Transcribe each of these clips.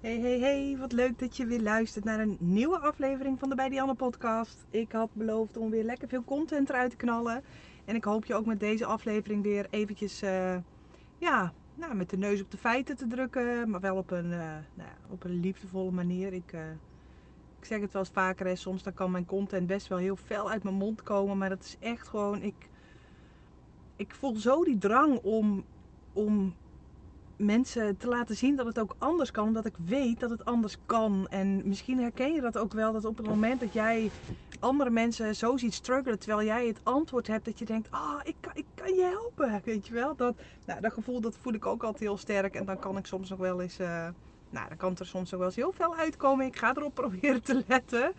Hey, hey, hey, wat leuk dat je weer luistert naar een nieuwe aflevering van de Bij podcast. Ik had beloofd om weer lekker veel content eruit te knallen. En ik hoop je ook met deze aflevering weer eventjes, uh, ja, nou, met de neus op de feiten te drukken. Maar wel op een, uh, nou op een liefdevolle manier. Ik, uh, ik zeg het wel eens vaker, soms dan kan mijn content best wel heel fel uit mijn mond komen. Maar dat is echt gewoon, ik, ik voel zo die drang om, om mensen te laten zien dat het ook anders kan. Omdat ik weet dat het anders kan. En misschien herken je dat ook wel. Dat op het moment dat jij andere mensen zo ziet struggelen. Terwijl jij het antwoord hebt. Dat je denkt. Ah, oh, ik, kan, ik kan je helpen. Weet je wel. Dat, nou, dat gevoel dat voel ik ook altijd heel sterk. En dan kan ik soms nog wel eens. Uh, nou, dan kan er soms nog wel eens heel veel uitkomen. Ik ga erop proberen te letten.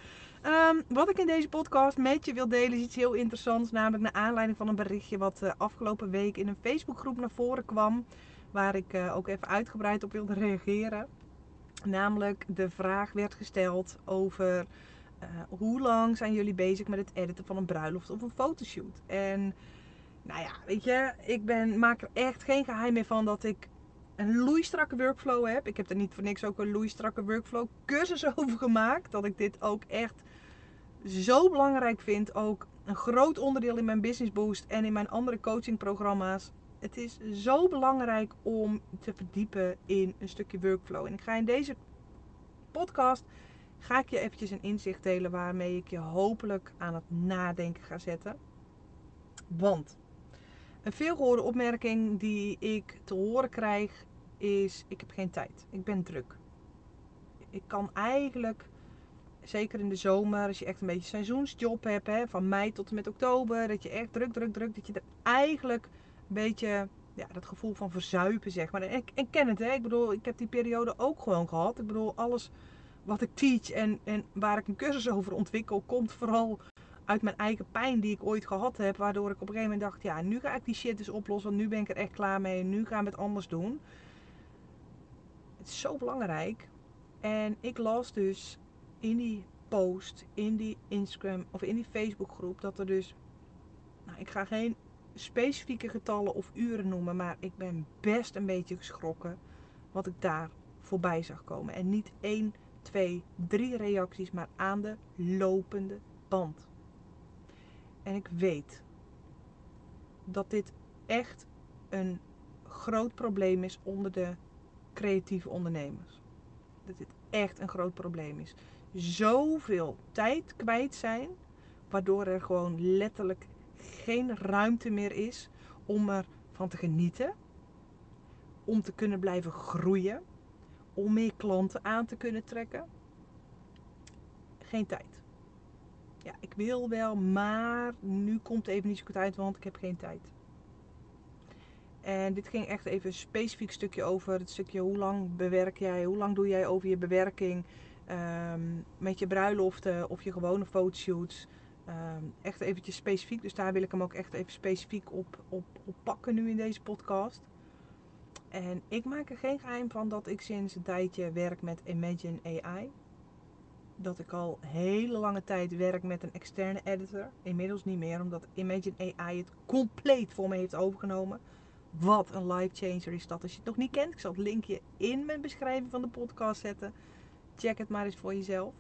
Um, wat ik in deze podcast met je wil delen is iets heel interessants. Namelijk naar aanleiding van een berichtje wat uh, afgelopen week in een Facebookgroep naar voren kwam waar ik uh, ook even uitgebreid op wilde reageren. Namelijk de vraag werd gesteld over uh, hoe lang zijn jullie bezig met het editen van een bruiloft of een fotoshoot? En nou ja, weet je, ik ben, maak er echt geen geheim meer van dat ik een loeistrakke workflow heb. Ik heb er niet voor niks ook een loeistrakke workflow cursus over gemaakt. Dat ik dit ook echt zo belangrijk vind. Ook een groot onderdeel in mijn Business Boost en in mijn andere coachingprogramma's het is zo belangrijk om te verdiepen in een stukje workflow. En ik ga in deze podcast ga ik je eventjes een inzicht delen waarmee ik je hopelijk aan het nadenken ga zetten. Want een veelgehoorde opmerking die ik te horen krijg is: ik heb geen tijd. Ik ben druk. Ik kan eigenlijk, zeker in de zomer, als je echt een beetje seizoensjob hebt, hè, van mei tot en met oktober, dat je echt druk, druk, druk, dat je er eigenlijk beetje ja, dat gevoel van verzuipen, zeg maar. En ik, ken het, hè. Ik bedoel, ik heb die periode ook gewoon gehad. Ik bedoel, alles wat ik teach en, en waar ik een cursus over ontwikkel, komt vooral uit mijn eigen pijn die ik ooit gehad heb. Waardoor ik op een gegeven moment dacht, ja, nu ga ik die shit dus oplossen. Want nu ben ik er echt klaar mee. Nu gaan we het anders doen. Het is zo belangrijk. En ik las dus in die post, in die Instagram of in die Facebookgroep, dat er dus... Nou, ik ga geen specifieke getallen of uren noemen, maar ik ben best een beetje geschrokken wat ik daar voorbij zag komen. En niet één, twee, drie reacties, maar aan de lopende band. En ik weet dat dit echt een groot probleem is onder de creatieve ondernemers. Dat dit echt een groot probleem is. Zoveel tijd kwijt zijn, waardoor er gewoon letterlijk geen ruimte meer is om ervan te genieten, om te kunnen blijven groeien, om meer klanten aan te kunnen trekken. Geen tijd. Ja, ik wil wel, maar nu komt even niet zo goed uit, want ik heb geen tijd. En dit ging echt even een specifiek stukje over het stukje hoe lang bewerk jij, hoe lang doe jij over je bewerking um, met je bruiloften of je gewone fotoshoots. Ehm, echt eventjes specifiek. Dus daar wil ik hem ook echt even specifiek op, op, op pakken nu in deze podcast. En ik maak er geen geheim van dat ik sinds een tijdje werk met Imagine AI. Dat ik al hele lange tijd werk met een externe editor. Inmiddels niet meer, omdat Imagine AI het compleet voor me heeft overgenomen. Wat een life changer is dat. Als je het nog niet kent, ik zal het linkje in mijn beschrijving van de podcast zetten. Check het maar eens voor jezelf.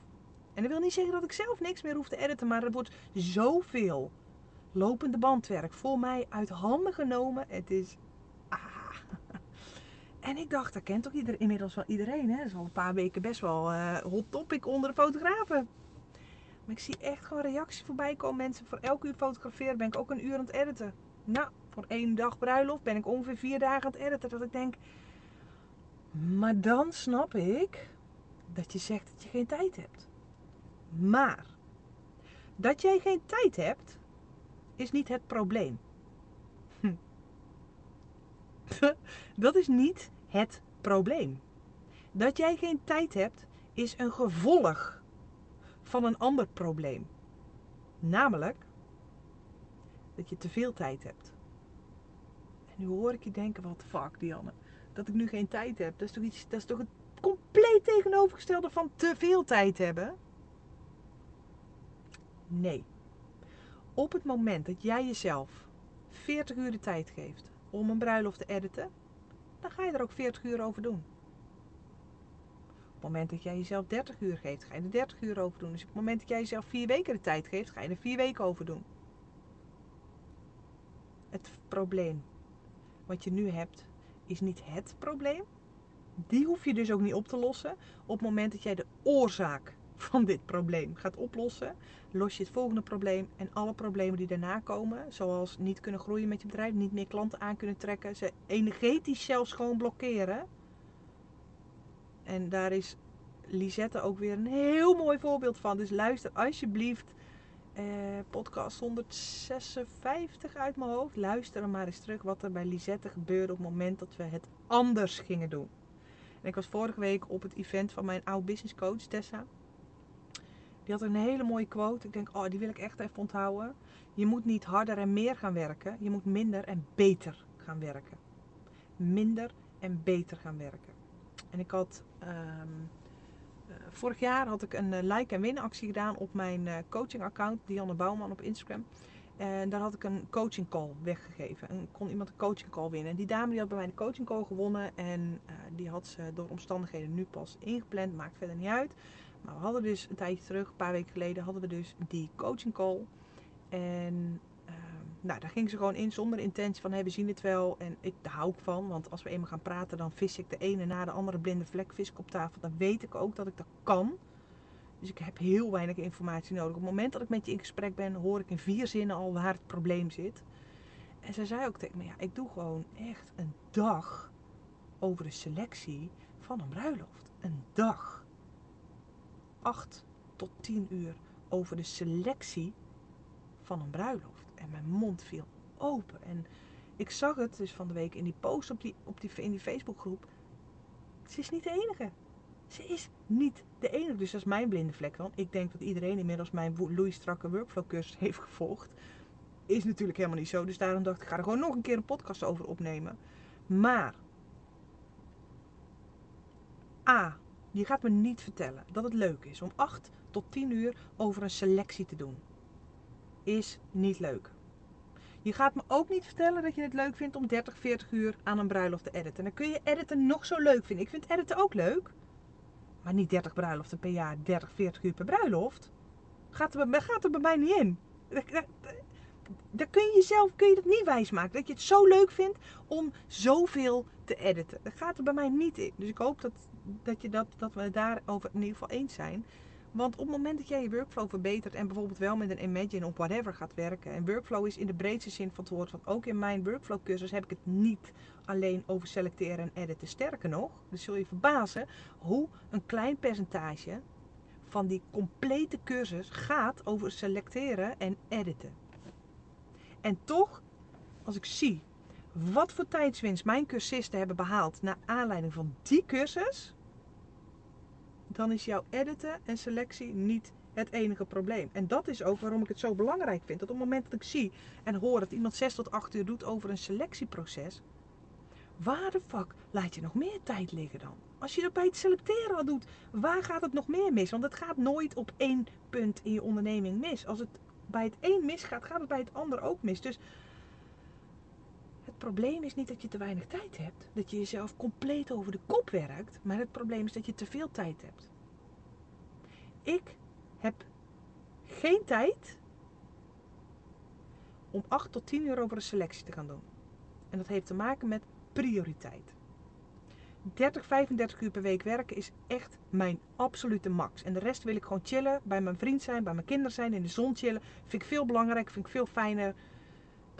En dat wil niet zeggen dat ik zelf niks meer hoef te editen, maar er wordt zoveel lopende bandwerk voor mij uit handen genomen. Het is. Ah. En ik dacht, dat kent toch ieder, inmiddels wel iedereen. Hè? Dat is al een paar weken best wel uh, hot topic onder de fotografen. Maar ik zie echt gewoon reacties voorbij komen. Mensen, voor elke uur fotograferen ben ik ook een uur aan het editen. Nou, voor één dag bruiloft ben ik ongeveer vier dagen aan het editen. Dat ik denk, maar dan snap ik dat je zegt dat je geen tijd hebt. Maar dat jij geen tijd hebt, is niet het probleem. Dat is niet het probleem. Dat jij geen tijd hebt, is een gevolg van een ander probleem. Namelijk dat je te veel tijd hebt. En nu hoor ik je denken: wat fuck, Dianne. Dat ik nu geen tijd heb. Dat is toch, iets, dat is toch het compleet tegenovergestelde van te veel tijd hebben? Nee. Op het moment dat jij jezelf 40 uur de tijd geeft om een bruiloft te editen, dan ga je er ook 40 uur over doen. het moment dat jij jezelf 30 uur geeft, ga je er 30 uur over doen. Dus op het moment dat jij jezelf 4 weken de tijd geeft, ga je er 4 weken over doen. Het probleem wat je nu hebt, is niet het probleem. Die hoef je dus ook niet op te lossen. Op het moment dat jij de oorzaak van dit probleem gaat oplossen, los je het volgende probleem en alle problemen die daarna komen, zoals niet kunnen groeien met je bedrijf, niet meer klanten aan kunnen trekken, ze energetisch zelfs gewoon blokkeren. En daar is Lisette ook weer een heel mooi voorbeeld van. Dus luister alsjeblieft eh, podcast 156 uit mijn hoofd. Luister maar eens terug wat er bij Lisette gebeurde op het moment dat we het anders gingen doen. En ik was vorige week op het event van mijn oud business coach Tessa. Die had een hele mooie quote. Ik denk, oh, die wil ik echt even onthouden. Je moet niet harder en meer gaan werken. Je moet minder en beter gaan werken. Minder en beter gaan werken. En ik had ehm, eh, vorig jaar had ik een uh, like en win actie gedaan op mijn uh, coaching account, Dianne Bouwman op Instagram. En daar had ik een coaching call weggegeven. En kon iemand een coaching call winnen. En die dame die had bij mij de coaching call gewonnen. En die had ze door omstandigheden nu pas ingepland. Maakt verder niet uit. Maar we hadden dus een tijdje terug, een paar weken geleden, hadden we dus die coaching call. En nou, daar ging ze gewoon in zonder intentie van hey, we zien het wel. En ik, daar hou ik van, want als we eenmaal gaan praten, dan vis ik de ene na de andere blinde vlek vis ik op tafel. Dan weet ik ook dat ik dat kan. Dus ik heb heel weinig informatie nodig. Op het moment dat ik met je in gesprek ben, hoor ik in vier zinnen al waar het probleem zit. En ze zei ook tegen me, ja, ik doe gewoon echt een dag over de selectie van een bruiloft. Een dag. 8 tot 10 uur over de selectie van een bruiloft. En mijn mond viel open. En ik zag het dus van de week in die post op die, op die, in die Facebookgroep. Ze is niet de enige. Ze is niet de enige. Dus dat is mijn blinde vlek dan. Ik denk dat iedereen inmiddels mijn Louis Strakke workflow cursus heeft gevolgd. Is natuurlijk helemaal niet zo. Dus daarom dacht ik ga er gewoon nog een keer een podcast over opnemen. Maar. A. Je gaat me niet vertellen dat het leuk is om 8 tot 10 uur over een selectie te doen is niet leuk. Je gaat me ook niet vertellen dat je het leuk vindt om 30, 40 uur aan een bruiloft te editen. Dan kun je editen nog zo leuk vinden. Ik vind editen ook leuk. Maar niet 30 bruiloften per jaar, 30, 40 uur per bruiloft. Gaat er, gaat er bij mij niet in. Daar kun je jezelf kun je dat niet wijsmaken. Dat je het zo leuk vindt om zoveel te editen. Dat gaat er bij mij niet in. Dus ik hoop dat, dat, je dat, dat we daarover in ieder geval eens zijn. Want op het moment dat jij je workflow verbetert en bijvoorbeeld wel met een Imagine of whatever gaat werken. En workflow is in de breedste zin van het woord. Want ook in mijn workflow cursus heb ik het niet alleen over selecteren en editen. Sterker nog, dus zul je verbazen hoe een klein percentage van die complete cursus gaat over selecteren en editen. En toch, als ik zie wat voor tijdswinst mijn cursisten hebben behaald naar aanleiding van die cursus dan is jouw editen en selectie niet het enige probleem. En dat is ook waarom ik het zo belangrijk vind. Dat op het moment dat ik zie en hoor dat iemand 6 tot 8 uur doet over een selectieproces, waar de fuck laat je nog meer tijd liggen dan? Als je dat bij het selecteren al doet, waar gaat het nog meer mis? Want het gaat nooit op één punt in je onderneming mis. Als het bij het een misgaat, gaat het bij het ander ook mis. Dus probleem is niet dat je te weinig tijd hebt, dat je jezelf compleet over de kop werkt, maar het probleem is dat je te veel tijd hebt. Ik heb geen tijd om 8 tot 10 uur over een selectie te gaan doen. En dat heeft te maken met prioriteit. 30, 35 uur per week werken is echt mijn absolute max. En de rest wil ik gewoon chillen, bij mijn vriend zijn, bij mijn kinderen zijn, in de zon chillen. Vind ik veel belangrijk, vind ik veel fijner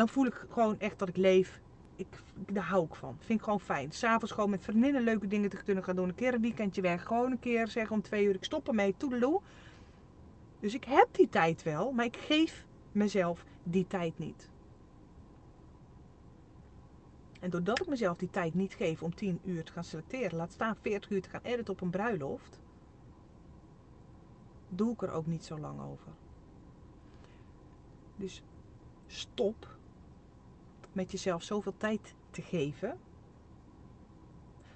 dan voel ik gewoon echt dat ik leef. Ik, daar hou ik van. Vind ik gewoon fijn. S'avonds gewoon met vriendinnen leuke dingen te kunnen gaan doen. Een keer een weekendje weg. Gewoon een keer zeggen om twee uur ik stop ermee. Toedeloe. Dus ik heb die tijd wel. Maar ik geef mezelf die tijd niet. En doordat ik mezelf die tijd niet geef om 10 uur te gaan selecteren, laat staan 40 uur te gaan editen op een bruiloft, doe ik er ook niet zo lang over. Dus stop met jezelf zoveel tijd te geven,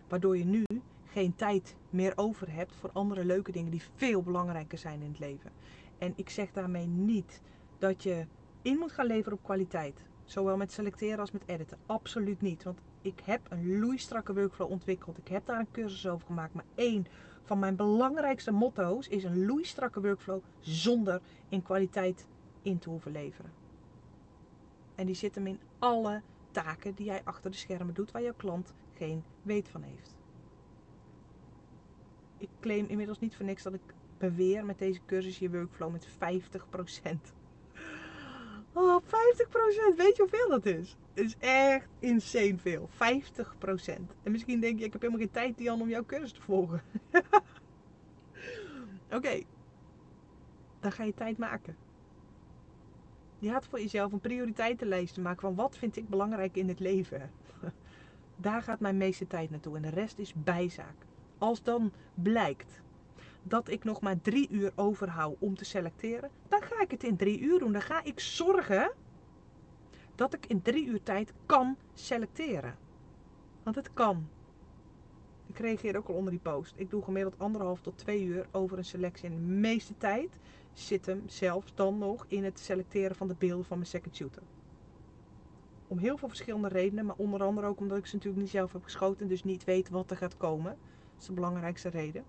waardoor je nu geen tijd meer over hebt voor andere leuke dingen die veel belangrijker zijn in het leven. En ik zeg daarmee niet dat je in moet gaan leveren op kwaliteit. Zowel met selecteren als met editen. Absoluut niet. Want Ik heb een loeistrakke workflow ontwikkeld. Ik heb daar een cursus over gemaakt. Maar één van mijn belangrijkste motto's is een loeistrakke workflow zonder in kwaliteit in te hoeven leveren. En die zit hem in alle taken die jij achter de schermen doet waar jouw klant geen weet van heeft. Ik claim inmiddels niet voor niks dat ik beweer met deze cursus je workflow met 50%. Oh, 50%. Weet je hoeveel dat is? Het is echt insane veel. 50%. En misschien denk je, ik heb helemaal geen tijd, Dian, om jouw cursus te volgen. Oké. Dan ga je tijd maken. Je gaat voor jezelf een prioriteitenlijst maken van wat vind ik belangrijk in het leven. Daar gaat mijn meeste tijd naartoe en de rest is bijzaak. Als dan blijkt dat ik nog maar drie uur overhoud om te selecteren, dan ga ik het in drie uur doen. Dan ga ik zorgen dat ik in drie uur tijd kan selecteren. Want het kan. Ik reageer ook al onder die post. Ik doe gemiddeld anderhalf tot twee uur over een selectie. En de meeste tijd zit hem zelfs dan nog in het selecteren van de beelden van mijn second shooter. Om heel veel verschillende redenen, maar onder andere ook omdat ik ze natuurlijk niet zelf heb geschoten en dus niet weet wat er gaat komen. Dat is de belangrijkste reden.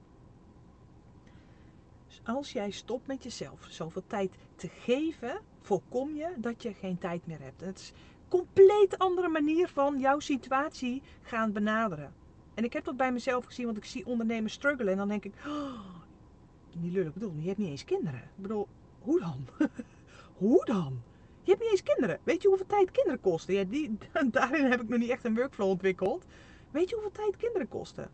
Dus als jij stopt met jezelf zoveel tijd te geven, voorkom je dat je geen tijd meer hebt. Het is een compleet andere manier van jouw situatie gaan benaderen. En ik heb dat bij mezelf gezien, want ik zie ondernemers struggelen. En dan denk ik, oh, niet lullig bedoel, je hebt niet eens kinderen. Ik bedoel, hoe dan? hoe dan? Je hebt niet eens kinderen. Weet je hoeveel tijd kinderen kosten? Ja, die, daarin heb ik nog niet echt een workflow ontwikkeld. Weet je hoeveel tijd kinderen kosten?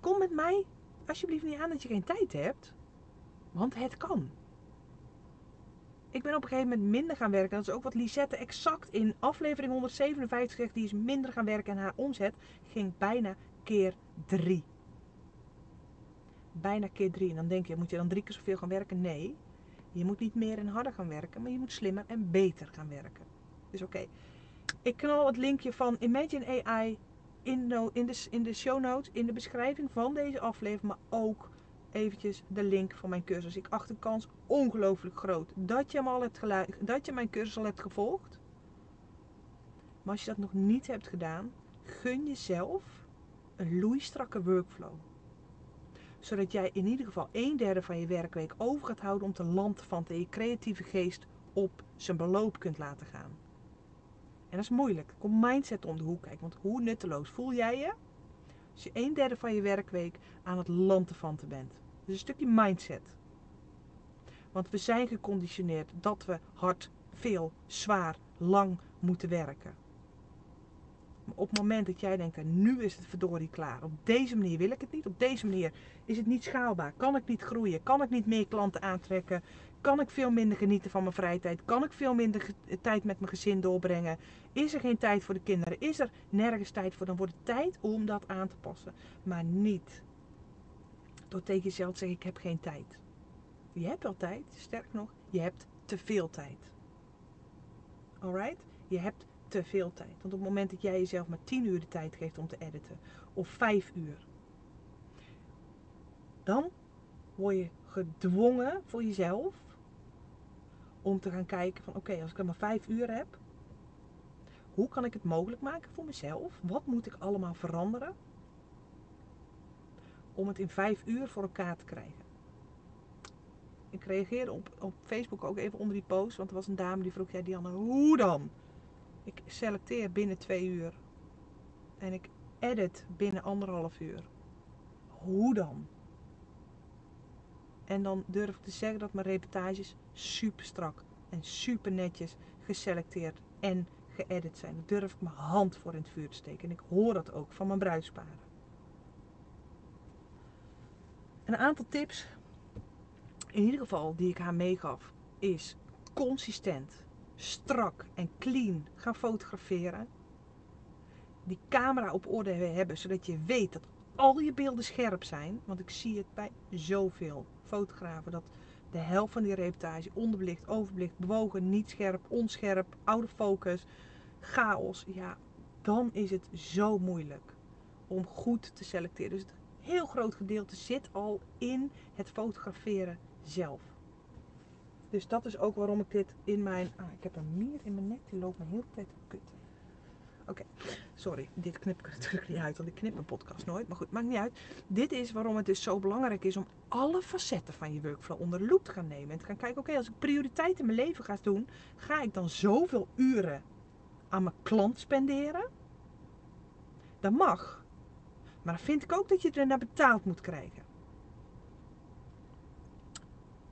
Kom met mij alsjeblieft niet aan dat je geen tijd hebt. Want het kan. Ik ben op een gegeven moment minder gaan werken. Dat is ook wat Lisette exact in aflevering 157 zegt. Die is minder gaan werken en haar omzet ging bijna keer drie. Bijna keer drie. En dan denk je, moet je dan drie keer zoveel gaan werken? Nee. Je moet niet meer en harder gaan werken, maar je moet slimmer en beter gaan werken. Dus oké. Ik knal het linkje van Imagine AI in de, in, de, in de show notes, in de beschrijving van deze aflevering, maar ook eventjes de link van mijn cursus. Ik acht de kans ongelooflijk groot dat je, hem al hebt dat je mijn cursus al hebt gevolgd. Maar als je dat nog niet hebt gedaan, gun jezelf een loeistrakke workflow. Zodat jij in ieder geval een derde van je werkweek over gaat houden om te land van te je creatieve geest op zijn beloop kunt laten gaan. En dat is moeilijk. Kom mindset om de hoek kijken. Want hoe nutteloos voel jij je als je een derde van je werkweek aan het lanterfanten bent? Dus een stukje mindset. Want we zijn geconditioneerd dat we hard, veel, zwaar, lang moeten werken. Maar op het moment dat jij denkt, nu is het verdorie klaar. Op deze manier wil ik het niet. Op deze manier is het niet schaalbaar. Kan ik niet groeien? Kan ik niet meer klanten aantrekken? Kan ik veel minder genieten van mijn vrije tijd? Kan ik veel minder tijd met mijn gezin doorbrengen? Is er geen tijd voor de kinderen? Is er nergens tijd voor? Dan wordt het tijd om dat aan te passen. Maar niet door tegen jezelf te zeggen: Ik heb geen tijd. Je hebt wel tijd, sterk nog, je hebt te veel tijd. Alright? Je hebt te veel tijd. Want op het moment dat jij jezelf maar 10 uur de tijd geeft om te editen, of 5 uur, dan word je gedwongen voor jezelf om te gaan kijken van oké, als ik maar 5 uur heb, hoe kan ik het mogelijk maken voor mezelf? Wat moet ik allemaal veranderen om het in 5 uur voor elkaar te krijgen? Ik reageerde op, op Facebook ook even onder die post, want er was een dame die vroeg, ja Dianne, hoe dan? Ik selecteer binnen 2 uur en ik edit binnen anderhalf uur. Hoe dan? En dan durf ik te zeggen dat mijn reportages super strak en super netjes geselecteerd en geëdit zijn. Daar durf ik mijn hand voor in het vuur te steken. En ik hoor dat ook van mijn bruidsparen. Een aantal tips, in ieder geval die ik haar meegaf, is consistent, strak en clean gaan fotograferen. Die camera op orde hebben, zodat je weet dat al je beelden scherp zijn. Want ik zie het bij zoveel fotografen dat de helft van die reportage onderbelicht, overbelicht, bewogen, niet scherp, onscherp, oude focus, chaos. Ja, dan is het zo moeilijk om goed te selecteren. Dus heel groot gedeelte zit al in het fotograferen zelf. Dus dat is ook waarom ik dit in mijn. Ah, ik heb een mier in mijn nek, die loopt me heel tijd kutten. Oké, sorry. Dit knip ik natuurlijk niet uit, want ik knip mijn podcast nooit. Maar goed, maakt niet uit. Dit is waarom het dus zo belangrijk is om alle facetten van je workflow onder de loep te gaan nemen. En te gaan kijken, oké, als ik prioriteit in mijn leven ga doen, ga ik dan zoveel uren aan mijn klant spenderen? Dat mag. Maar dan vind ik ook dat je er naar betaald moet krijgen.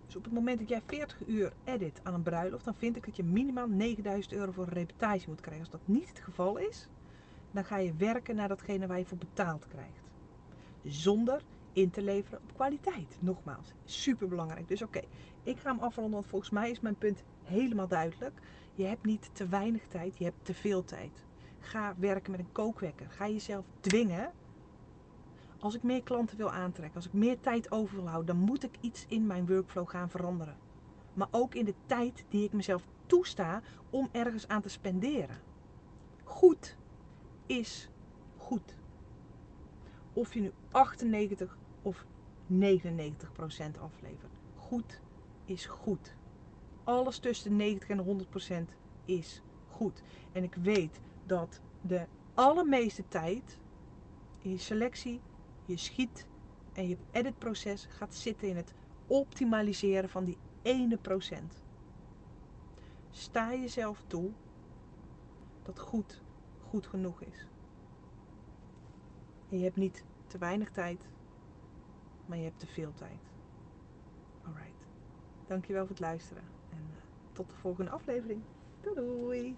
Dus op het moment dat jij 40 uur edit aan een bruiloft, dan vind ik dat je minimaal 9000 euro voor een reputatie moet krijgen. Als dat niet het geval is, dan ga je werken naar datgene waar je voor betaald krijgt. Zonder in te leveren op kwaliteit. Nogmaals, super belangrijk. Dus oké, ik ga hem afronden, want volgens mij is mijn punt helemaal duidelijk. Je hebt niet te weinig tijd, je hebt te veel tijd. Ga werken met een kookwekker. Ga jezelf dwingen als ik meer klanten wil aantrekken, als ik meer tijd over wil houden, dan moet ik iets in mijn workflow gaan veranderen. Maar ook in de tijd die ik mezelf toesta om ergens aan te spenderen. Goed is goed. Of je nu 98 of 99 procent aflevert. Goed is goed. Alles tussen de 90 en de 100 procent is goed. En ik weet dat de allermeeste tijd in je selectie je schiet en je editproces gaat zitten in het optimaliseren van die ene procent. Sta jezelf toe dat goed goed genoeg is. Je hebt niet te weinig tijd, maar je hebt te veel tijd. Alright. Dankjewel voor het luisteren en uh, tot de volgende aflevering. Doei doei!